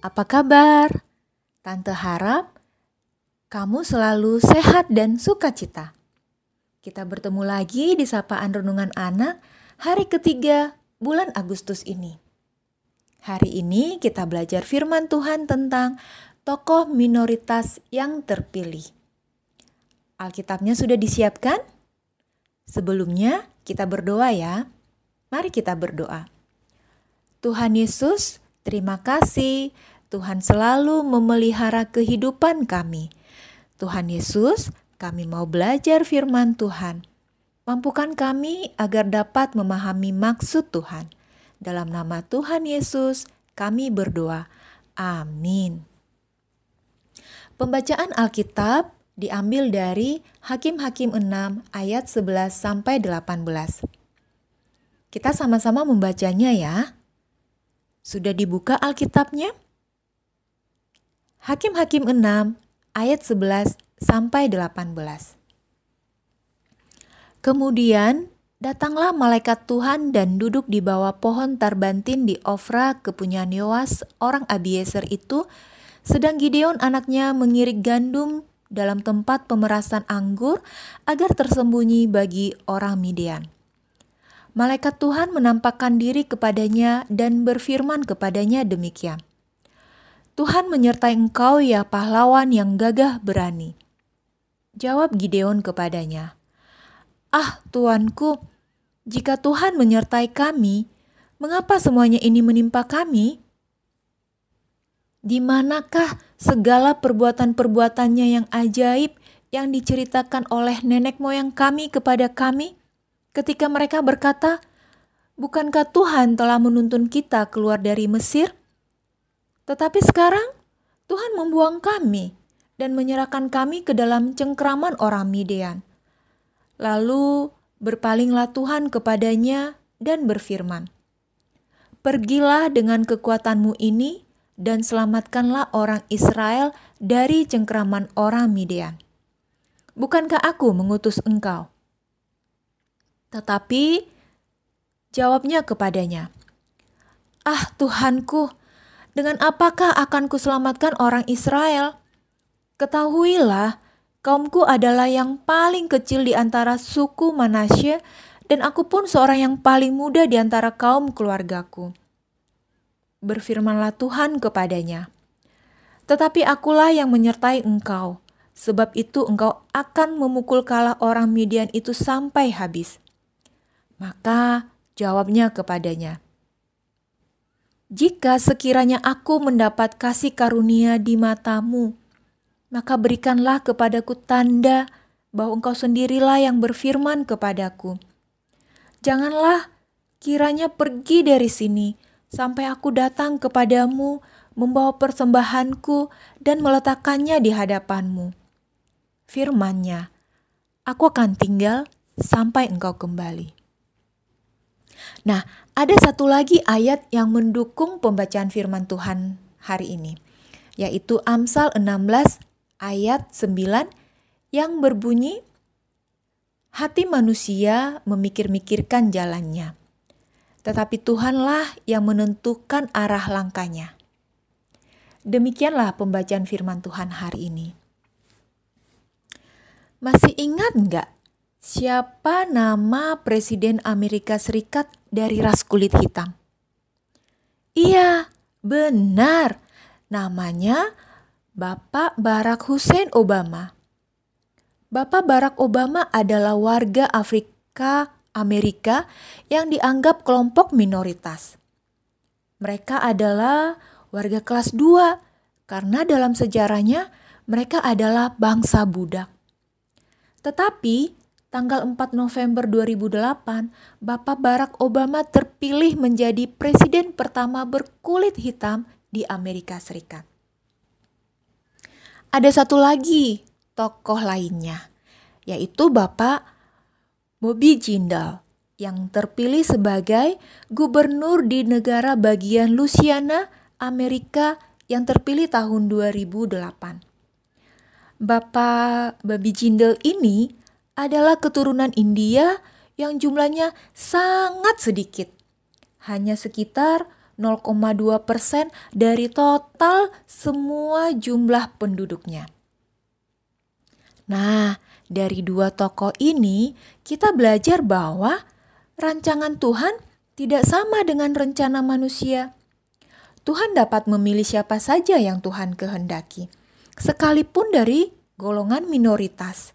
apa kabar? Tante harap kamu selalu sehat dan sukacita. Kita bertemu lagi di Sapaan Renungan Anak hari ketiga bulan Agustus ini. Hari ini kita belajar firman Tuhan tentang tokoh minoritas yang terpilih. Alkitabnya sudah disiapkan? Sebelumnya kita berdoa ya. Mari kita berdoa. Tuhan Yesus, terima kasih Tuhan selalu memelihara kehidupan kami. Tuhan Yesus, kami mau belajar firman Tuhan. Mampukan kami agar dapat memahami maksud Tuhan. Dalam nama Tuhan Yesus, kami berdoa. Amin. Pembacaan Alkitab diambil dari Hakim-Hakim 6 ayat 11 sampai 18. Kita sama-sama membacanya ya. Sudah dibuka Alkitabnya? Hakim-Hakim 6 ayat 11 sampai 18. Kemudian datanglah malaikat Tuhan dan duduk di bawah pohon tarbantin di Ofra kepunyaan Yoas orang Abiezer itu sedang Gideon anaknya mengirik gandum dalam tempat pemerasan anggur agar tersembunyi bagi orang Midian. Malaikat Tuhan menampakkan diri kepadanya dan berfirman kepadanya demikian. Tuhan menyertai engkau ya pahlawan yang gagah berani. Jawab Gideon kepadanya, Ah Tuanku, jika Tuhan menyertai kami, mengapa semuanya ini menimpa kami? Di manakah segala perbuatan-perbuatannya yang ajaib yang diceritakan oleh nenek moyang kami kepada kami ketika mereka berkata, Bukankah Tuhan telah menuntun kita keluar dari Mesir? Tetapi sekarang Tuhan membuang kami dan menyerahkan kami ke dalam cengkraman orang Midian. Lalu berpalinglah Tuhan kepadanya dan berfirman, Pergilah dengan kekuatanmu ini dan selamatkanlah orang Israel dari cengkraman orang Midian. Bukankah aku mengutus engkau? Tetapi jawabnya kepadanya, Ah Tuhanku, dengan apakah akan kuselamatkan orang Israel? Ketahuilah, kaumku adalah yang paling kecil di antara suku Manasye, dan aku pun seorang yang paling muda di antara kaum keluargaku. Berfirmanlah Tuhan kepadanya, Tetapi akulah yang menyertai engkau, sebab itu engkau akan memukul kalah orang Midian itu sampai habis. Maka jawabnya kepadanya, jika sekiranya aku mendapat kasih karunia di matamu, maka berikanlah kepadaku tanda bahwa engkau sendirilah yang berfirman kepadaku. Janganlah kiranya pergi dari sini sampai aku datang kepadamu membawa persembahanku dan meletakkannya di hadapanmu. Firmannya, aku akan tinggal sampai engkau kembali. Nah, ada satu lagi ayat yang mendukung pembacaan firman Tuhan hari ini, yaitu Amsal 16 ayat 9 yang berbunyi, Hati manusia memikir-mikirkan jalannya, tetapi Tuhanlah yang menentukan arah langkahnya. Demikianlah pembacaan firman Tuhan hari ini. Masih ingat nggak Siapa nama Presiden Amerika Serikat dari ras kulit hitam? Iya, benar. Namanya Bapak Barack Hussein Obama. Bapak Barack Obama adalah warga Afrika Amerika yang dianggap kelompok minoritas. Mereka adalah warga kelas 2 karena dalam sejarahnya mereka adalah bangsa budak. Tetapi tanggal 4 November 2008, Bapak Barack Obama terpilih menjadi presiden pertama berkulit hitam di Amerika Serikat. Ada satu lagi tokoh lainnya, yaitu Bapak Bobby Jindal yang terpilih sebagai gubernur di negara bagian Louisiana, Amerika yang terpilih tahun 2008. Bapak Bobby Jindal ini adalah keturunan India yang jumlahnya sangat sedikit, hanya sekitar 0,2 persen dari total semua jumlah penduduknya. Nah, dari dua tokoh ini kita belajar bahwa rancangan Tuhan tidak sama dengan rencana manusia. Tuhan dapat memilih siapa saja yang Tuhan kehendaki, sekalipun dari golongan minoritas.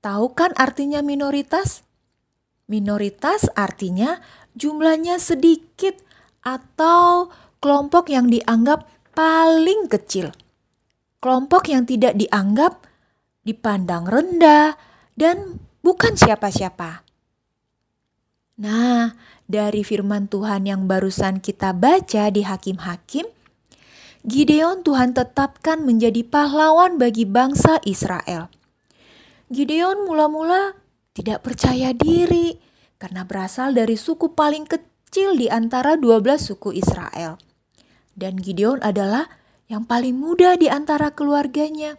Tahu kan artinya minoritas? Minoritas artinya jumlahnya sedikit atau kelompok yang dianggap paling kecil. Kelompok yang tidak dianggap dipandang rendah dan bukan siapa-siapa. Nah, dari firman Tuhan yang barusan kita baca di Hakim-Hakim, Gideon Tuhan tetapkan menjadi pahlawan bagi bangsa Israel. Gideon mula-mula tidak percaya diri karena berasal dari suku paling kecil di antara 12 suku Israel. Dan Gideon adalah yang paling muda di antara keluarganya.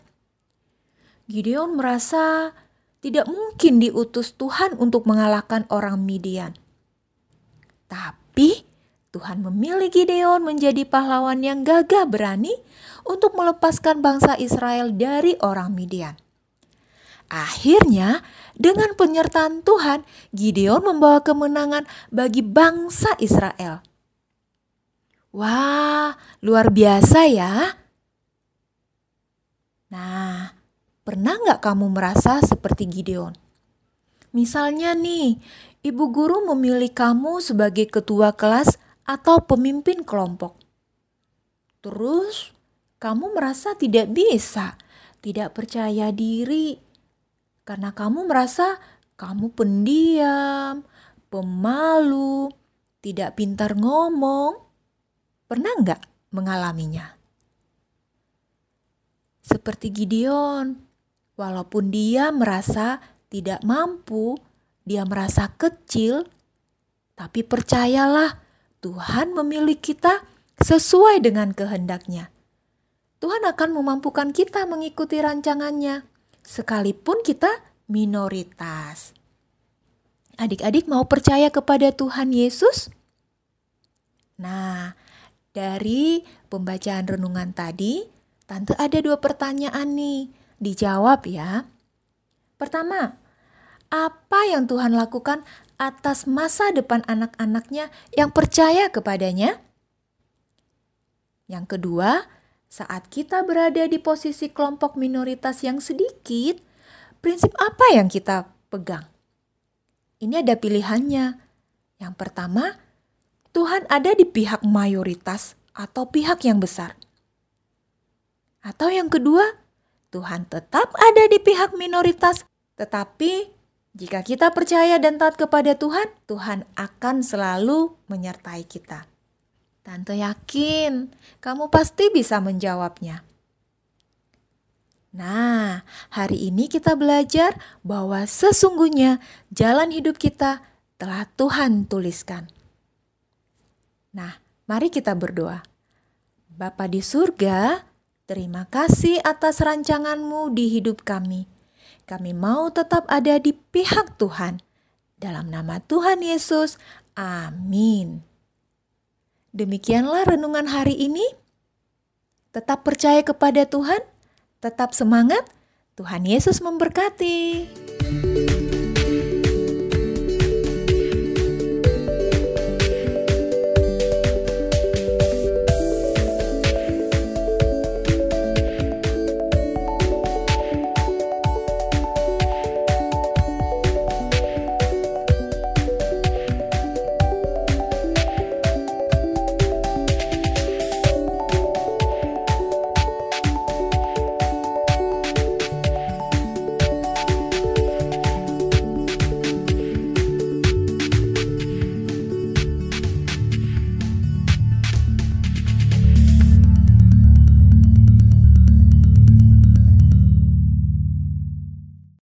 Gideon merasa tidak mungkin diutus Tuhan untuk mengalahkan orang Midian. Tapi Tuhan memilih Gideon menjadi pahlawan yang gagah berani untuk melepaskan bangsa Israel dari orang Midian. Akhirnya, dengan penyertaan Tuhan, Gideon membawa kemenangan bagi bangsa Israel. Wah, luar biasa ya! Nah, Pernah nggak kamu merasa seperti Gideon? Misalnya nih, ibu guru memilih kamu sebagai ketua kelas atau pemimpin kelompok. Terus, kamu merasa tidak bisa, tidak percaya diri, karena kamu merasa kamu pendiam, pemalu, tidak pintar ngomong. Pernah nggak mengalaminya? Seperti Gideon, Walaupun dia merasa tidak mampu, dia merasa kecil, tapi percayalah, Tuhan memilih kita sesuai dengan kehendaknya. Tuhan akan memampukan kita mengikuti rancangannya, sekalipun kita minoritas. Adik-adik mau percaya kepada Tuhan Yesus? Nah, dari pembacaan renungan tadi, Tante ada dua pertanyaan nih dijawab ya. Pertama, apa yang Tuhan lakukan atas masa depan anak-anaknya yang percaya kepadanya? Yang kedua, saat kita berada di posisi kelompok minoritas yang sedikit, prinsip apa yang kita pegang? Ini ada pilihannya. Yang pertama, Tuhan ada di pihak mayoritas atau pihak yang besar. Atau yang kedua, Tuhan tetap ada di pihak minoritas, tetapi jika kita percaya dan taat kepada Tuhan, Tuhan akan selalu menyertai kita. Tante yakin kamu pasti bisa menjawabnya. Nah, hari ini kita belajar bahwa sesungguhnya jalan hidup kita telah Tuhan tuliskan. Nah, mari kita berdoa. Bapa di surga, Terima kasih atas rancanganmu di hidup kami. Kami mau tetap ada di pihak Tuhan. Dalam nama Tuhan Yesus, amin. Demikianlah renungan hari ini. Tetap percaya kepada Tuhan, tetap semangat. Tuhan Yesus memberkati.